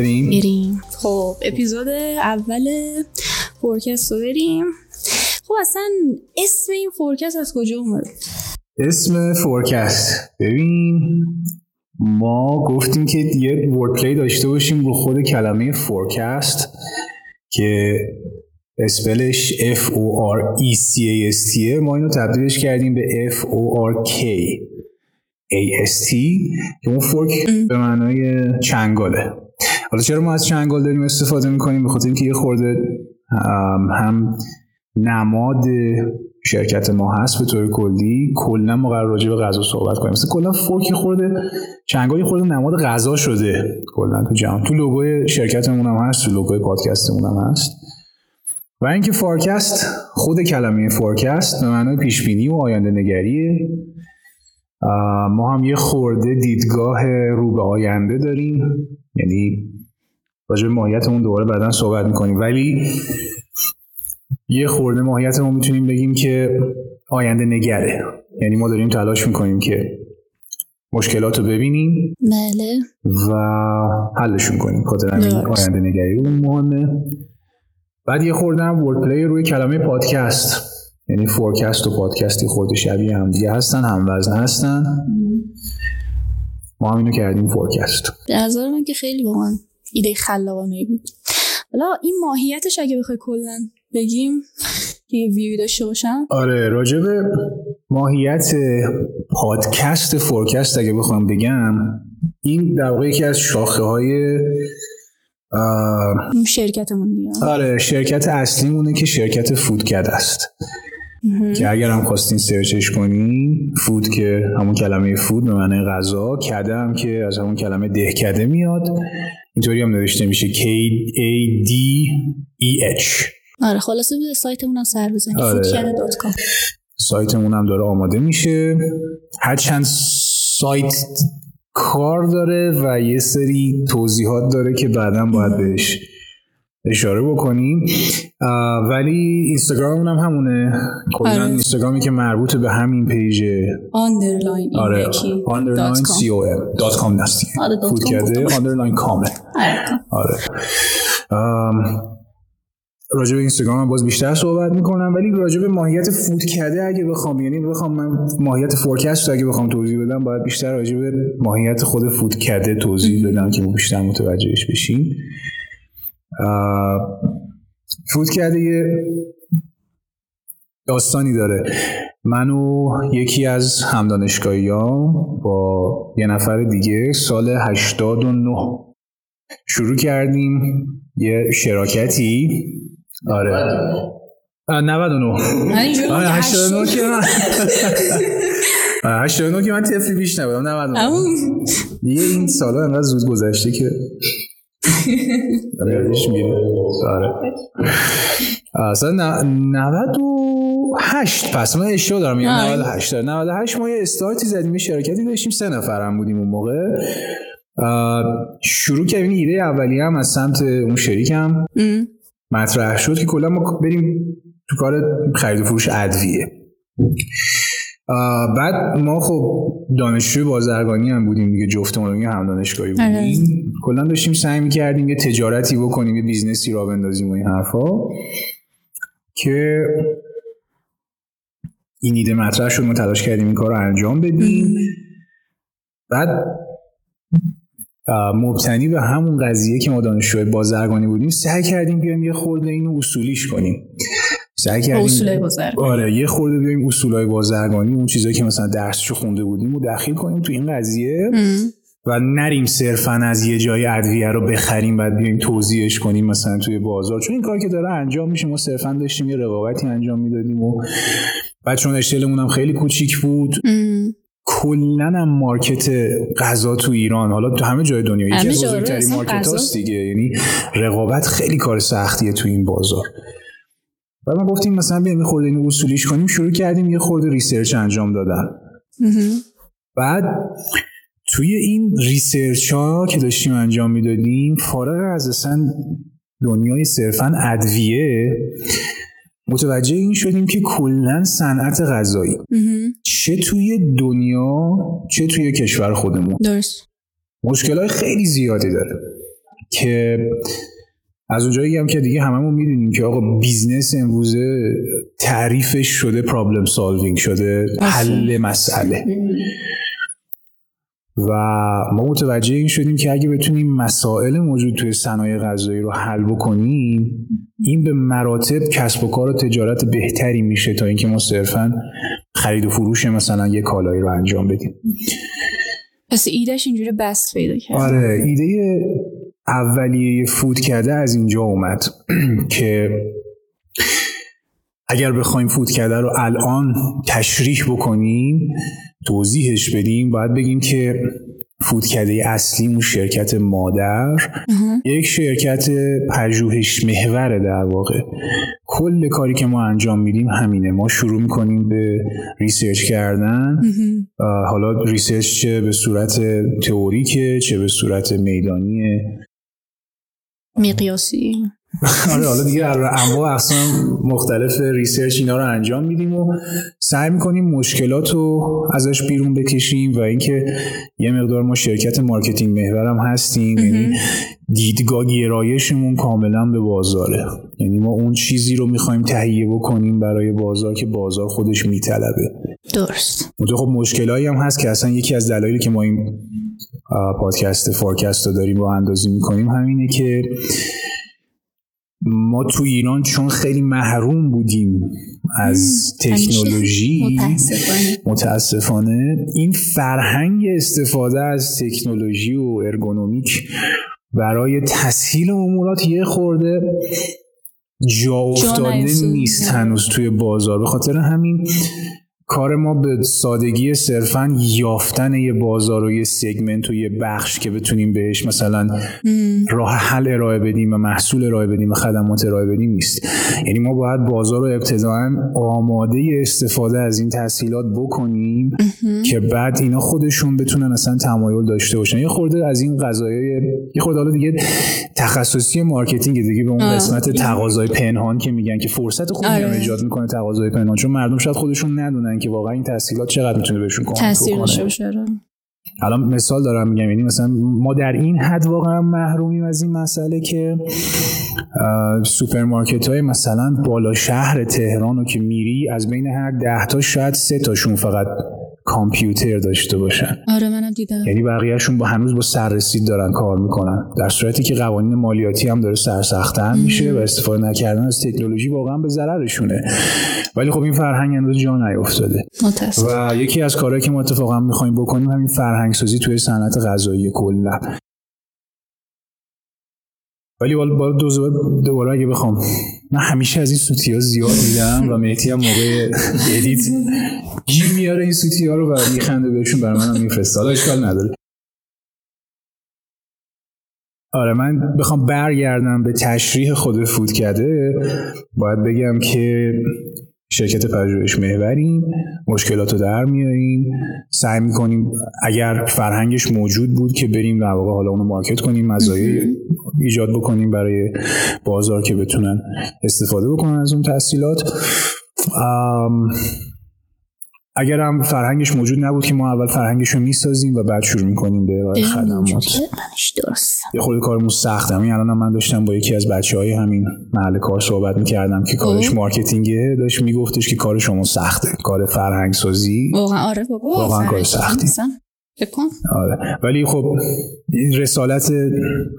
بریم؟ بریم خب اپیزود اول Forkcast رو بریم. خب اصلا اسم این Forkcast از کجا اومد؟ اسم Forkcast. ببین ما گفتیم که یه wordplay داشته باشیم رو خود کلمه forecast که spell ش F O R E C A S T. ما اینو تبدیلش کردیم به F O R K. A S T. که اون fork به معنای چنگاله. حالا چرا ما از چنگال داریم استفاده می‌کنیم؟ به خاطر اینکه یه خورده هم نماد شرکت ما هست به طور کلی. کلا ما قرار راجع به غذا صحبت کنیم. مثلا کلا fork خورده چنگالی خورده نماد غذا شده کلا تو جهان. تو لوگوی شرکتمون هم هست تو لوگوی پادکستمون هم هست. و اینکه Forkcast خود کلمه forecast به معنای پیش بینی و آینده نگریه. ما هم یه خورده دیدگاه رو به آینده داریم. یعنی راجع به ماهیتمون دوباره بعدا صحبت می‌کنیم. ولی یه خورده ماهیتمون می‌تونیم بگیم که آینده نگره. یعنی ما داریم تلاش می‌کنیم که مشکلات رو ببینیم بله. و حلشون کنیم. خاطر آینده نگری اون مهمه. بعد یه خورده هم ورد پلی روی کلمه پادکست. یعنی forecast و پادکست یه خورده شبیه هم دیگه هستن هم وزن هستن. ما هم اینو کردیم Forkcast به نظر من که خیلی با من ایده خلاقانه بود. حالا این ماهیتش اگه بخوای کلا بگیم که یه ویوی داشته باشم. آره راجب ماهیت پادکست Forkcast اگه بخوام بگم این در واقع یکی از شاخه های شرکتمون آره شرکت اصلیمونه که شرکت فودکد است. که اگر هم خواستین سرچش کنین فود که همون کلمه فود به معنی غذا کده هم که از همون کلمه دهکده میاد. اینطوری هم نوشته میشه K A D E H. آره خلاصه به سایتمون هم سر بزنید. آره. foodkede.com سایتمون هم داره آماده میشه. هر چند سایت کار داره و یه سری توضیحات داره که بعدا باید بهش اشاره بکنیم. ولی اینستاگرام هم همونه. کلا آره. اینستاگرامی که مربوط به همین پیج آندرلاین آره آندرلاین سی او ام دات کام نستی فود کرده. آندرلاین کامه. آره. راجع به اینستاگرام باز بیشتر صحبت می‌کنم ولی راجع به ماهیت فود کرده اگه بخوام یعنی بخوام من ماهیت فورکست اگه بخوام توضیح بدم باید بیشتر راجع به ماهیت خود فود کرده توضیح بدم که بیشتر متوجهش بشیم. فوت کرده یه داستانی داره. من و یکی از همدانشگاهی ها با یه نفر دیگه سال 89 شروع کردیم. یه شراکتی. آره. 99 آره 89 که من 89 که من تفلی بیش نبودم 99 دیگه این سالا انقدر زود گذشته که یادش میره آره. اصلا 98 پس من اشتباه دارم میگم 98 98 ما یه استارتی زدیم شرکتی داشتیم سه نفرم بودیم اون موقع. شروع کردیم ایده اولیه هم از سمت اون شریکم. مطرح شد که کلا ما بریم تو کار خرید و فروش ادویه. بعد ما خب دانشجوی بازرگانی هم بودیم دیگه جفتمون هم دانشگاهی بودیم. آره. کلا داشتیم سعی می‌کردیم یه تجارتی بکنیم یه business ی راه بندازیم و این حرفا. که این ایده مطرح شد ما تلاش کردیم این کار رو انجام بدیم. بعد مبتنی به همون قضیه که ما دانشجوی بازرگانی بودیم سعی کردیم بیایم یه خورده اینو اصولیش کنیم. سعی کردیم اصولای بازرگانی. آره یه خورده بیایم اصولای بازرگانی اون چیزایی که مثلا درسشو خونده بودیم و داخل کنیم تو این قضیه و نریم صرفا از یه جای ادویه رو بخریم بعد بیایم توضیحش کنیم مثلا توی بازار. چون این کار که داره انجام میشه ما صرفا داشتیم یه رقابتی انجام می‌دادیم و بعد چون اشتلمون هم خیلی کوچیک بود کلا هم مارکت غذا تو ایران. حالا تو همه جای دنیا یکی از بزرگترین مارکت هاست دیگه. یعنی رقابت خیلی کار سختیه تو این بازار. و ما گفتیم مثلا بیایم خورده این اصولیش کنیم شروع کردیم یه خورده research انجام دادن. بعد توی این research ها که داشتیم انجام می‌دادیم فارغ از اصلا دنیای صرفا ادویه متوجه این شدیم که کلا صنعت غذایی. چه توی دنیا چه توی کشور خودمون. درست. مشکل های خیلی زیادی داره که از اونجایی هم که دیگه هممون می‌دونیم که آقا business امروزه تعریفش شده problem solving شده حل مسئله. و ما متوجه این شدیم که اگه بتونیم مسائل موجود توی صنایع غذایی رو حل بکنیم این به مراتب کسب و کار و تجارت بهتری میشه تا اینکه ما صرفا خرید و فروش مثلا یه کالایی رو انجام بدیم. پس ایدهش اینجوری بست پیدا کرد. آره ایده اولیه فود کرده از اینجا اومد. که اگر بخوایم فود کرده رو الان تشریح بکنیم توضیحش بدیم باید بگیم که فودکده اصلی اون شرکت مادر. یک شرکت پژوهش محوره در واقع. کل کاری که ما انجام میدیم همینه. ما شروع می‌کنیم به research کردن. حالا research چه به صورت تئوریکه چه به صورت میدانی مقیاسی آره حالا دیگه انواع اقسام مختلف research اینا رو انجام میدیم و سعی می‌کنیم مشکلات رو ازش بیرون بکشیم و اینکه یه مقدار ما شرکت marketing محورم هستیم یعنی دیدگاه گرایشمون کاملا به بازاره. یعنی ما اون چیزی رو می‌خوایم تهیه بکنیم برای بازار که بازار خودش میطلبه. درست. خب مشکلایی هم هست که اصلا یکی از دلایلی که ما این پادکست فارکست رو داریم راه اندازی می‌کنیم. همینه که ما تو ایران چون خیلی محروم بودیم از تکنولوژی متاسفانه. متاسفانه. این فرهنگ استفاده از تکنولوژی و ارگونومیک برای تسهیل امورات یه خورده جا افتاده نیست هنوز توی بازار. به خاطر همین کار ما به سادگی صرفا یافتن یه بازار و یه سگمنت و یه بخش که بتونیم بهش مثلا راه حل ارائه بدیم و محصول ارائه بدیم و خدمات ارائه بدیم نیست. یعنی ما باید بازار رو ابتداعا آماده استفاده از این تسهیلات بکنیم که بعد اینا خودشون بتونن اصلا تمایل داشته باشن. یه خورده از این قضایای یه خورده حالا دیگه تخصصی marketing دیگه به اون قسمت تقاضای پنهان که میگن که فرصت خوبی آره. ایجاد می‌کنه تقاضای پنهان. چون مردم شاید خودشون ندونن که واقعا این تسهیلات چقدر می‌تونه بهشون کمک باشه آره. الان مثال دارم میگم یعنی مثلا ما در این حد واقعا محرومیم از این مسئله که سوپرمارکت های مثلا بالا شهر تهران رو که میری از بین هر ده تا شاید سه تاشون فقط کامپیوتر داشته باشن. آره منم دیدم. یعنی بقیهشون با هنوز با سررسید دارن کار می‌کنن. در صورتی که قوانین مالیاتی هم داره سرسختتر میشه و استفاده نکردن از تکنولوژی واقعا به ضررشونه. ولی خب این فرهنگ هنوز جا نیافتاده. و یکی از کارهایی که ما اتفاقا می‌خوایم بکنیم همین فرهنگ سازی توی صنعت غذایی کلا. ولی بالا دوباره, دوباره اگه بخوام. من همیشه از این سوتی ها زیاد میدم و مهدی هم موقع edit گیر میاره این سوتی ها رو و میخنده بهشون برای منم میفرسته. حالا اشکال نداره. آره من بخوام برگردم به تشریح خود فودکده باید بگم که شرکت پژوهش محوریم مشکلات رو در میاریم. سعی می‌کنیم اگر فرهنگش موجود بود که بریم در واقع حالا اونو market کنیم مزایای ایجاد بکنیم برای بازار که بتونن استفاده بکنن از اون تحصیلات. اگر هم فرهنگش موجود نبود که ما اول فرهنگش رو می‌سازیم و بعد شروع می‌کنیم به ارائه خدمات. یه خود کارمون سخت. همین الان من داشتم با یکی از بچه های همین محل کار صحبت می‌کردم که کارش مارکتینگه. داشت میگفتش که کار شما سخته. کار فرهنگ سازی واقعا آره بابا. واقعا کار سختی. بکن آره. ولی خب این رسالت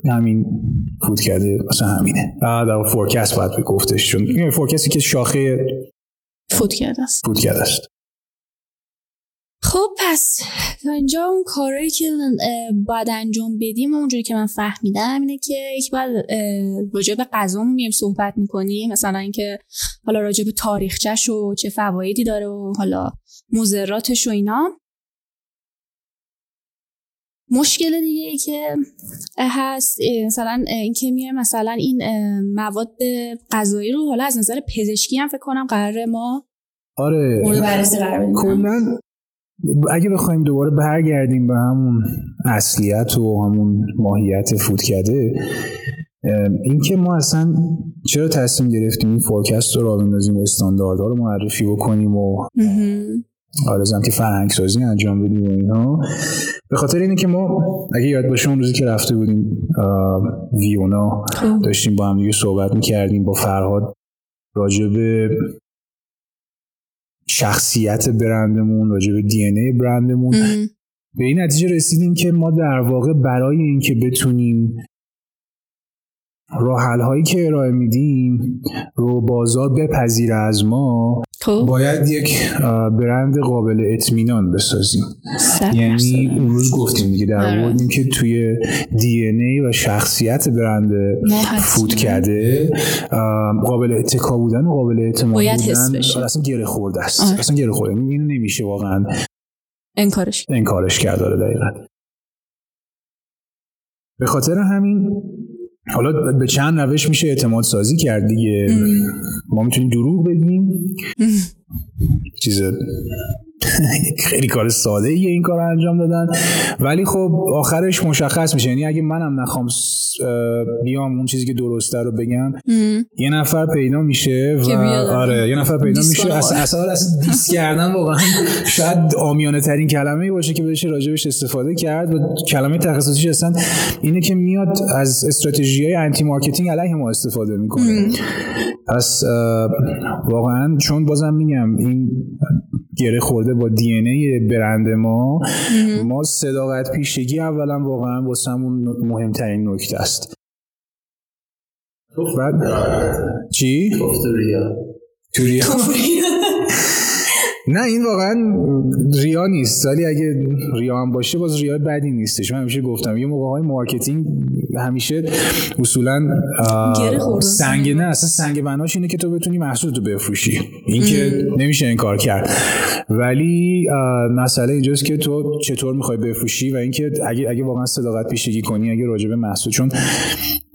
همین فود کرده مثلا همینه. در فورکست باید گفتش چون فورکستی که شاخه فود کرده است. فود کرده است. خب پس تا اینجا اون کارهایی که باید انجام بدیم اونجوری که من فهمیدم اینه که یک باید راجع به غذامون میایم صحبت می‌کنیم. مثلا اینکه حالا راجع به تاریخچش و چه فوایدی داره و حالا مضراتش و اینا. مشکل دیگه ای که هست مثلا اینکه میایم مثلا این مواد غذایی رو حالا از نظر پزشکی هم فکر کنم قرار ما آره. کلا اگه بخوایم دوباره برگردیم به همون اصلیت و همون ماهیت فود کرده اینکه ما اصلا چرا تصمیم گرفتیم این فورکست رو را بندازیم و استانداردها رو معرفی بکنیم و آرزم که فرهنگ سازی انجام بدیم و اینا به خاطر اینه که ما اگه یاد باشه اون روزی که رفته بودیم ویونا. داشتیم با هم دیگه صحبت می‌کردیم با فرهاد راجع به شخصیت برندمون راجع به دی ای برندمون ام. به این نتیجه رسیدیم که ما در واقع برای اینکه بتونیم راه هایی که ارائه میدیم رو بازار بپذیره از ما خب باید یک برند قابل اطمینان بسازیم یعنی. اون روز گفتیم دیگه در آره. آوردیم که توی دی ای و شخصیت برند. فود کرده قابل اتکا بودن و قابل اعتماد بودن. آره، اصلا گره خورده است آره. اصلا گره خورده اینو نمیشه واقعا انکارش انکارش کرد داره دقیقا به خاطر همین حالا به چند روش میشه اعتماد سازی کرد دیگه. ما می‌تونیم دروغ بگیم. چیز خیلی کار ساده ایه این کار انجام دادن. ولی خب آخرش مشخص میشه. یعنی اگه منم نخوام بیام اون چیزی که درسته رو بگم. یه نفر پیدا میشه و. آره یه نفر پیدا میشه. اصلا اصلا دیس کردن واقعا شاید آمیانه ترین کلمه ای باشه که بشه راجبش استفاده کرد. و کلمه تخصصیش اصلا اینه که میاد از استراتژی های anti marketing علیه ما استفاده می‌کنه. پس واقعا چون بازم میگم این گره خورده با DNA برند ما ما صداقت پیشگی اولا واقعا واسمون مهمترین نکته است. بعد چی؟ تو ریا. نه این واقعا ریا نیست. ولی اگه ریا هم باشه باز ریا بدی نیستش. من همیشه گفتم یه موقع های marketing همیشه اصولا. سنگ نه اصلا سنگ بناش اینه که تو بتونی محصول تو بفروشی. این که نمیشه این کار کرد. ولی مسئله اینجاست که تو چطور می‌خوای بفروشی و اینکه اگه اگه واقعا صداقت پیشگی کنی اگه راجع به محصول چون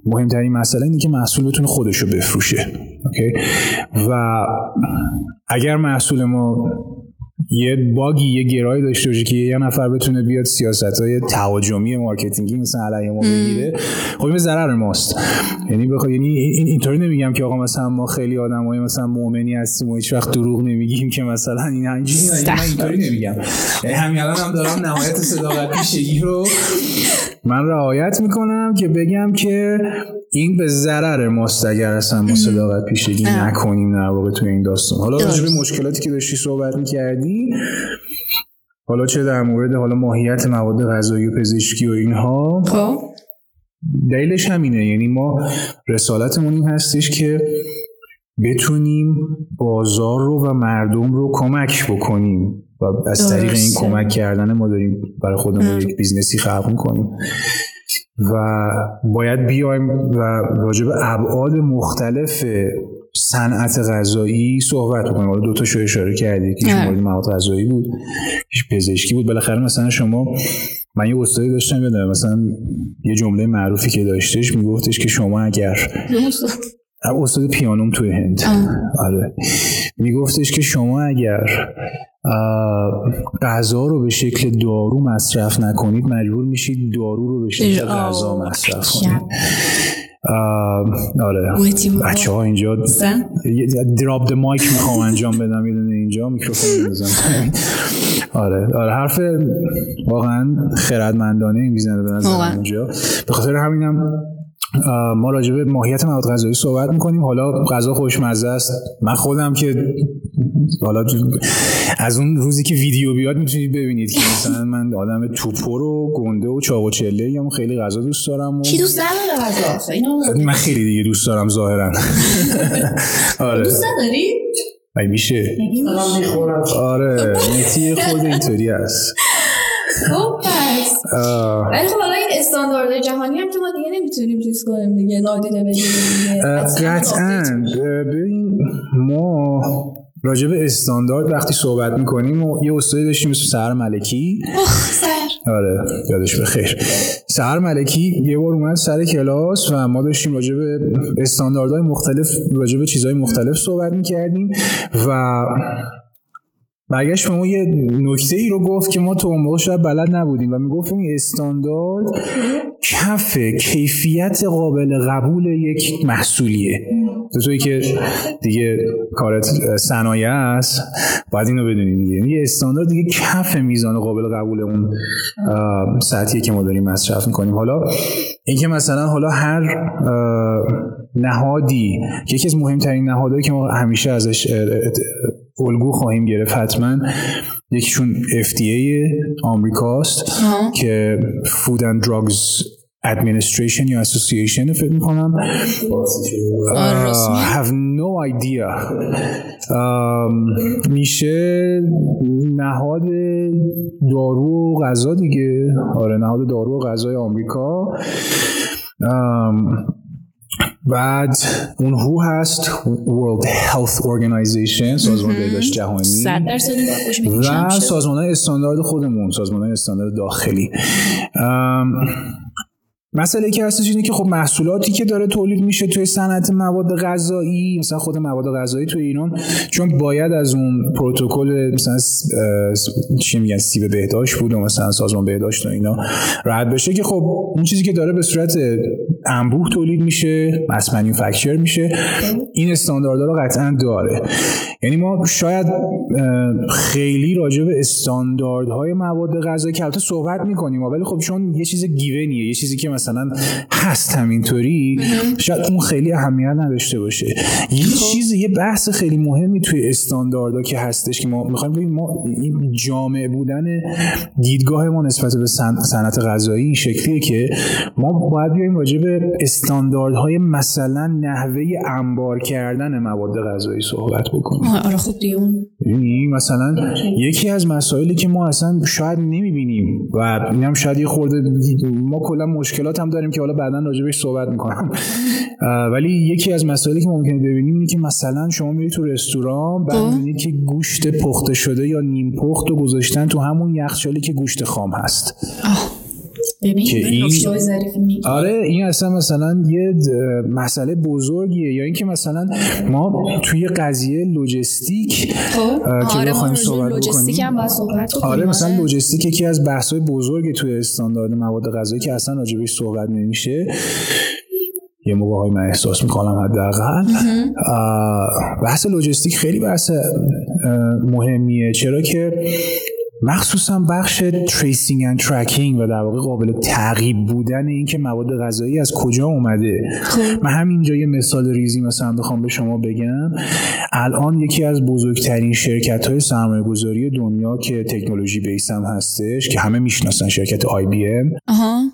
مهمترین مسئله اینه که محصول بتونه خودش رو بفروشه. okay؟ و اگر محصول ما یه bug ی یه گرایی داشته باشه که یه نفر بتونه بیاد سیاست های تهاجمی marketing ی مثلا علیه ما بگیره. خب این ضرر ماست. یعنی بخواد یعنی این- اینطوری نمیگم که آقا مثلا ما خیلی آدمای مثلا مؤمنی هستیم و هیچ وقت دروغ نمیگیم که مثلا این همینجوری من اینطوری نمیگم. یعنی همین الان هم دارم نهایت صداقت پیشگی رو من رعایت می‌کنم که بگم که این به ضرر ماست اگر اصلا ما صداقت پیشگی. نکنیم در واقع توی این داستان حالا. راجع به مشکلاتی که داشتی صحبت می‌کردی حالا چه در مورد حالا ماهیت مواد غذایی و پزشکی و اینها خب دلیلش همینه یعنی ما رسالتمون این هستش که بتونیم بازار رو و مردم رو کمک بکنیم و از طریق این. کمک کردن ما داریم برای خودمون. یک business ی خلق کنیم و باید بیایم و راجع به ابعاد مختلف صنعت غذایی صحبت بکنیم. حالا دو تا شو اشاره کردی که. مورد مواد غذایی بود یکیش پزشکی بود. بالاخره مثلا شما من یه استادی داشتم یادم مثلا یه جمله معروفی که داشتش میگفتش که شما اگر استاد پیانوم توی هند. آه. آره. میگفتش که شما اگر غذا رو به شکل دارو مصرف نکنید مجبور میشید دارو رو به شکل. غذا مصرف. کنید آره. بچه ها اینجا زن؟ دراپ د مایک می‌خوام انجام بدم یه دونه اینجا میکروفون بزنم آره آره حرف واقعا خردمندانه این می‌زنه به نظر اینجا به خاطر همینم ما راجع به ماهیت مواد غذایی صحبت می‌کنیم. حالا غذا خوشمزه است. من خودم که حالا از اون روزی که ویدیو بیاد می‌تونید ببینید که مثلا من آدم توپر و گنده و چاق و چله یا خیلی غذا دوست دارم و کی دوست نداره غذا؟ اینو من خیلی دیگه دوست دارم ظاهرا. آره. دوست نداری؟ ای میشه. آره. نتی خود اینطوری است. خب پس. ولی خب حالا این استاندارد جهانی هم که ما دیگه نمی‌تونیم چیز کنیم دیگه نادیده بگیریم قطعا. ببین ما راجع به استاندارد وقتی صحبت می‌کنیم و یه استادی داشتیم مثل سهر ملکی. آره یادش بخیر سهر ملکی یه بار اومد سر کلاس و ما داشتیم راجع به استانداردهای مختلف راجع به چیزهای مختلف صحبت می‌کردیم و برگشت به ما یه نکته ای رو گفت که ما تو اون موقع شاید بلد نبودیم و می‌گفت این استاندارد کف کیفیت قابل قبول یک محصولیه. تو توی که دیگه کارت صنایع است باید اینو بدونی دیگه. یه استاندارد دیگه کف میزان قابل قبول اون سطحیه که ما داریم مصرف می‌کنیم. حالا اینکه مثلا حالا هر نهادی یکی از مهمترین نهادهایی که ما همیشه ازش الگو خواهیم گرفت حتما یکیشون FDA آمریکاست که Food and Drugs Administration یا Association فکر می‌کنم. uh, have no idea. uh, میشه نهاد دارو و غذا دیگه. آره نهاد دارو و غذای آمریکا. um, بعد اون هو هست؟ World Health Organization سازمان بهداشت جهانی. و سازمان های استاندارد خودمون سازمان های استاندارد داخلی. مسئله که هستش اینه که خب محصولاتی که داره تولید میشه توی صنعت مواد غذایی مثلا خود مواد غذایی توی ایران چون باید از اون پروتکل مثلا چی میگن سیب بهداشت بود و مثلا سازمان بهداشت و اینا رد بشه که خب اون چیزی که داره به صورت انبوه تولید میشه مس مانیفکتچر میشه. این استانداردها رو قطعا داره. یعنی ما شاید خیلی راجع به استانداردهای مواد غذایی که البته صحبت می‌کنیم ولی خب چون یه چیز گیونیه یه چیزی که مثلا هست همینطوری شاید اون خیلی اهمیت نداشته باشه. یه خب. چیز یه بحث خیلی مهمی توی استانداردها که هستش که ما می‌خوایم ببینیم ما این جامعه بودن دیدگاه ما نسبت به صنعت غذایی این شکلیه که ما باید بیایم راجع به استانداردهای مثلا نحوه انبار کردن مواد غذایی صحبت بکنیم. آره خوب دیون یعنی مثلا یکی از مسائلی که ما اصلا شاید نمی‌بینیم و اینم شاید یه خورده ما کلا مشکلات هم داریم که حالا بعدا راجبش صحبت می‌کنم. ولی یکی از مسائلی که ممکنه ببینیم اینه که مثلا شما میرید تو رستوران بعد خب. که گوشت پخته شده یا نیم پخت و گذاشتن تو همون یخچالی که گوشت خام هست. که این آره این اصلا مثلا یه مسئله بزرگیه. یا اینکه مثلا ما توی قضیه لوجستیک خب. که آره بخوایم صحبت بکنیم. آره مثلا آره. لوجستیک یکی از بحث‌های بزرگی توی استاندارد مواد غذایی که اصلا راجبش صحبت نمیشه. یه موقع های من احساس می‌کنم حداقل. بحث لوجستیک خیلی بحث مهمیه. چرا که مخصوصا بخش tracing and tracking و در واقع قابل تعقیب بودن اینکه مواد غذایی از کجا اومده. خب. من همینجا یه مثال ریزی مثلا بخوام به شما بگم. الان یکی از بزرگترین شرکت های سرمایه گذاری دنیا که تکنولوژی بیسم هستش که همه می‌شناسن شرکت آی بی ام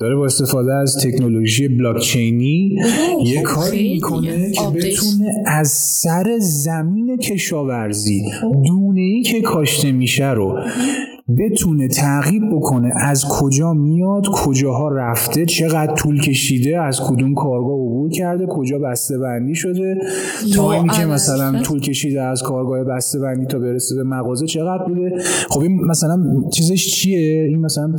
داره با استفاده از تکنولوژی بلاکچینی یه کاری می‌کنه که بتونه از سر زمین کشاورزی دونه ای که کاشته میشه رو بتونه تعقیب بکنه از کجا میاد کجاها رفته چقدر طول کشیده از کدوم کارگاه عبور کرده کجا بسته بندی شده تایمی که مثلا طول کشیده از کارگاه بسته بندی تا برسه به مغازه چقدر بوده. خب این مثلا چیزش چیه؟ این مثلا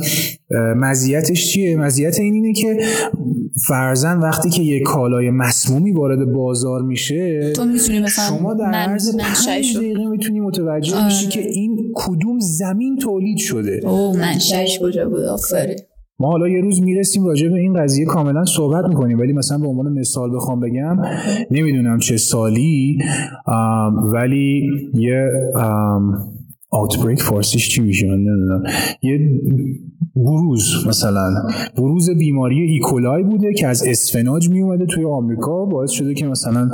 مزیتش چیه؟ مزیت این اینه که فرزن وقتی که یه کالای مسمومی وارد بازار میشه تو شما در عرض 5 دقیقه می‌تونی متوجه آره. که این کدوم زمین تولید شده؟ او منشأش کجا بود؟ آفرین ما حالا یه روز می‌رسیم راجع به این قضیه کاملا صحبت می‌کنیم ولی مثلا به عنوان مثال بخوام بگم نمی‌دونم چه سالی ولی یه آوتبریک فارسیش چی میشه؟ نمی‌دونم. یه بروز مثلا. بروز بیماری ایکولای بوده که از اسفناج می اومده توی آمریکا. باعث شده که مثلا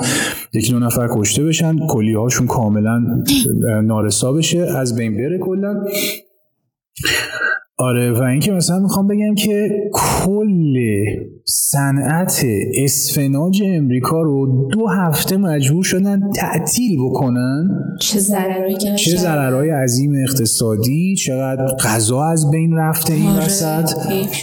یکی دو نفر کشته بشن. کلی هاشون کاملا نارسا بشه. از بین بره کلا. آره و اینکه مثلا می‌خوام بگم که کل صنعت اسفناج امریکا رو دو هفته مجبور شدن تعطیل بکنن. چه ضررهایی چه ضررهای عظیم اقتصادی چقدر غذا از بین رفته این آره. وسط.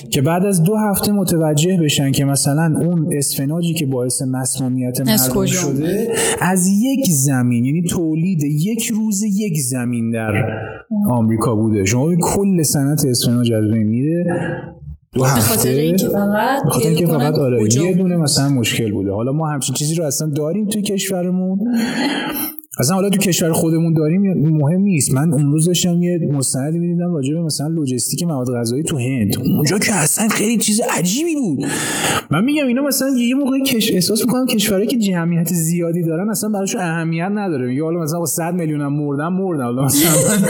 که بعد از دو هفته متوجه بشن که مثلا اون اسفناجی که باعث مسمومیت مردم شده از یک زمین یعنی تولید یک روز یک زمین در آمریکا بوده. شما کل صنعت اسفناج از بین میره. دو هفته بخاطر اینکه فقط آره یه دونه مثلا مشکل بوده. حالا ما همچین چیزی رو اصلا داریم توی کشورمون. اصلا حالا تو کشور خودمون داریم مهم نیست. من اون روز داشتم یه مستندی می‌دیدم راجع به مثلا لوجستیک مواد غذایی تو هند. اونجا که اصلا خیلی چیز عجیبی بود. من میگم اینا مثلا یه موقعی کش احساس می‌کنم کشورهایی که جمعیت زیادی دارن اصلا براشون اهمیت نداره. یا حالا مثلا 100 میلیون هم مردن مردن. حالا مثلا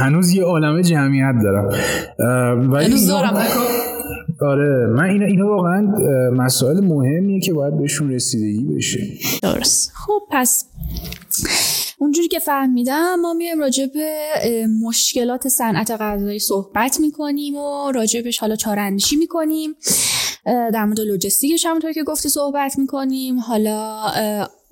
هنوز یه عالمه جمعیت دارم. ولی آره من اینا اینا واقعا مسائل مهمیه که باید بهشون رسیدگی بشه. درست. خب پس اونجوری که فهمیدم ما میایم راجع به مشکلات صنعت غذایی صحبت می‌کنیم و راجبش حالا چارندشی می‌کنیم. در مورد لوجستیکش همونطور که گفتی صحبت می‌کنیم. حالا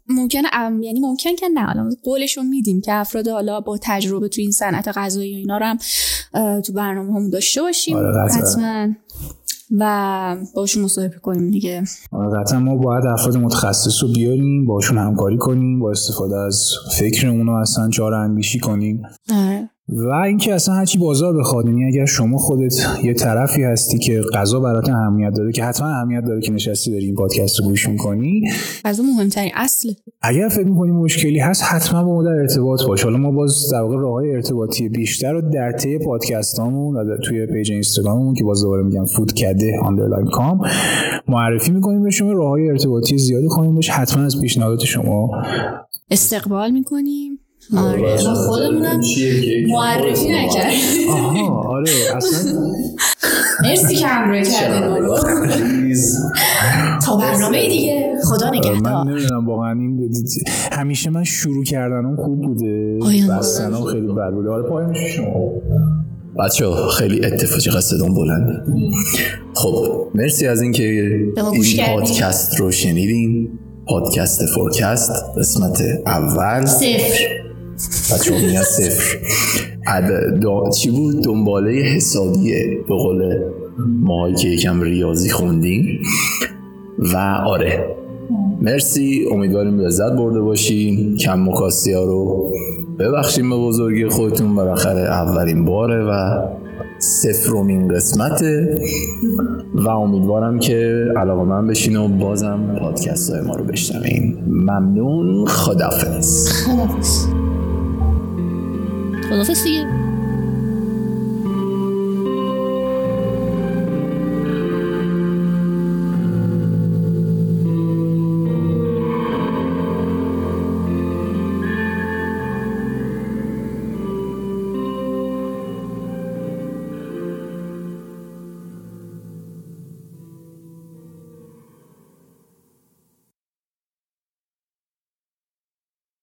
ممکنه یعنی ممکن که نه. حالا قولشون میدیم که افراد حالا با تجربه تو این صنعت غذایی و اینا رو هم تو برنامه هم داشته باشیم. آره حتما. و باشون مصاحبه کنیم دیگه قطعا ما باید افراد متخصص رو بیاریم باشون همکاری کنیم با استفاده از فکر رو اصلا چاره اندیشی کنیم آره. و اینکه اصلا هرچی بازار بخواد یعنی اگر شما خودت یه طرفی هستی که غذا برات اهمیت داره که حتما اهمیت داره که نشستی داری این پادکست رو گوش می‌کنی. غذا مهمترین اصل. اگر فکر می‌کنی مشکلی هست حتما با ما در ارتباط باش. حالا ما باز در واقع راههای ارتباطی بیشتر رو در طی پادکستامون و توی page اینستاگراممون که باز دوباره میگم فودکده underline com معرفی می‌کنیم به شما راههای ارتباطی زیادی خواهیم باش حتما از پیشنهادات شما استقبال می‌کنیم. آره. خودمونم معرفی نکرد آها آره اصلا. مرسی که همراهی کردین. ما رو تا برنامه دیگه. خدا آره، نگهدار. من نمی‌دونم واقعا این همیشه من شروع کردنم خوب بوده. بستنم خیلی بد بوده. آره پایانش شما. بچه خیلی اتفاقی چقدر صدام بلنده خب مرسی از اینکه این پادکست رو شنیدین. پادکست فورکست قسمت اول. صفر. بچه میاد صفر. چی بود؟ دنباله حسابیه به قول ماهایی که یکم ریاضی خوندیم. و آره. مرسی. امیدواریم لذت برده باشین. کم مکاسی ها رو ببخشیم به بزرگی خودتون. بالاخره اولین باره و سفرومین قسمته و امیدوارم که علاقه من بشین و بازم پادکست های ما رو بشنوین. ممنون. خدافز خدافز خدافز دیگه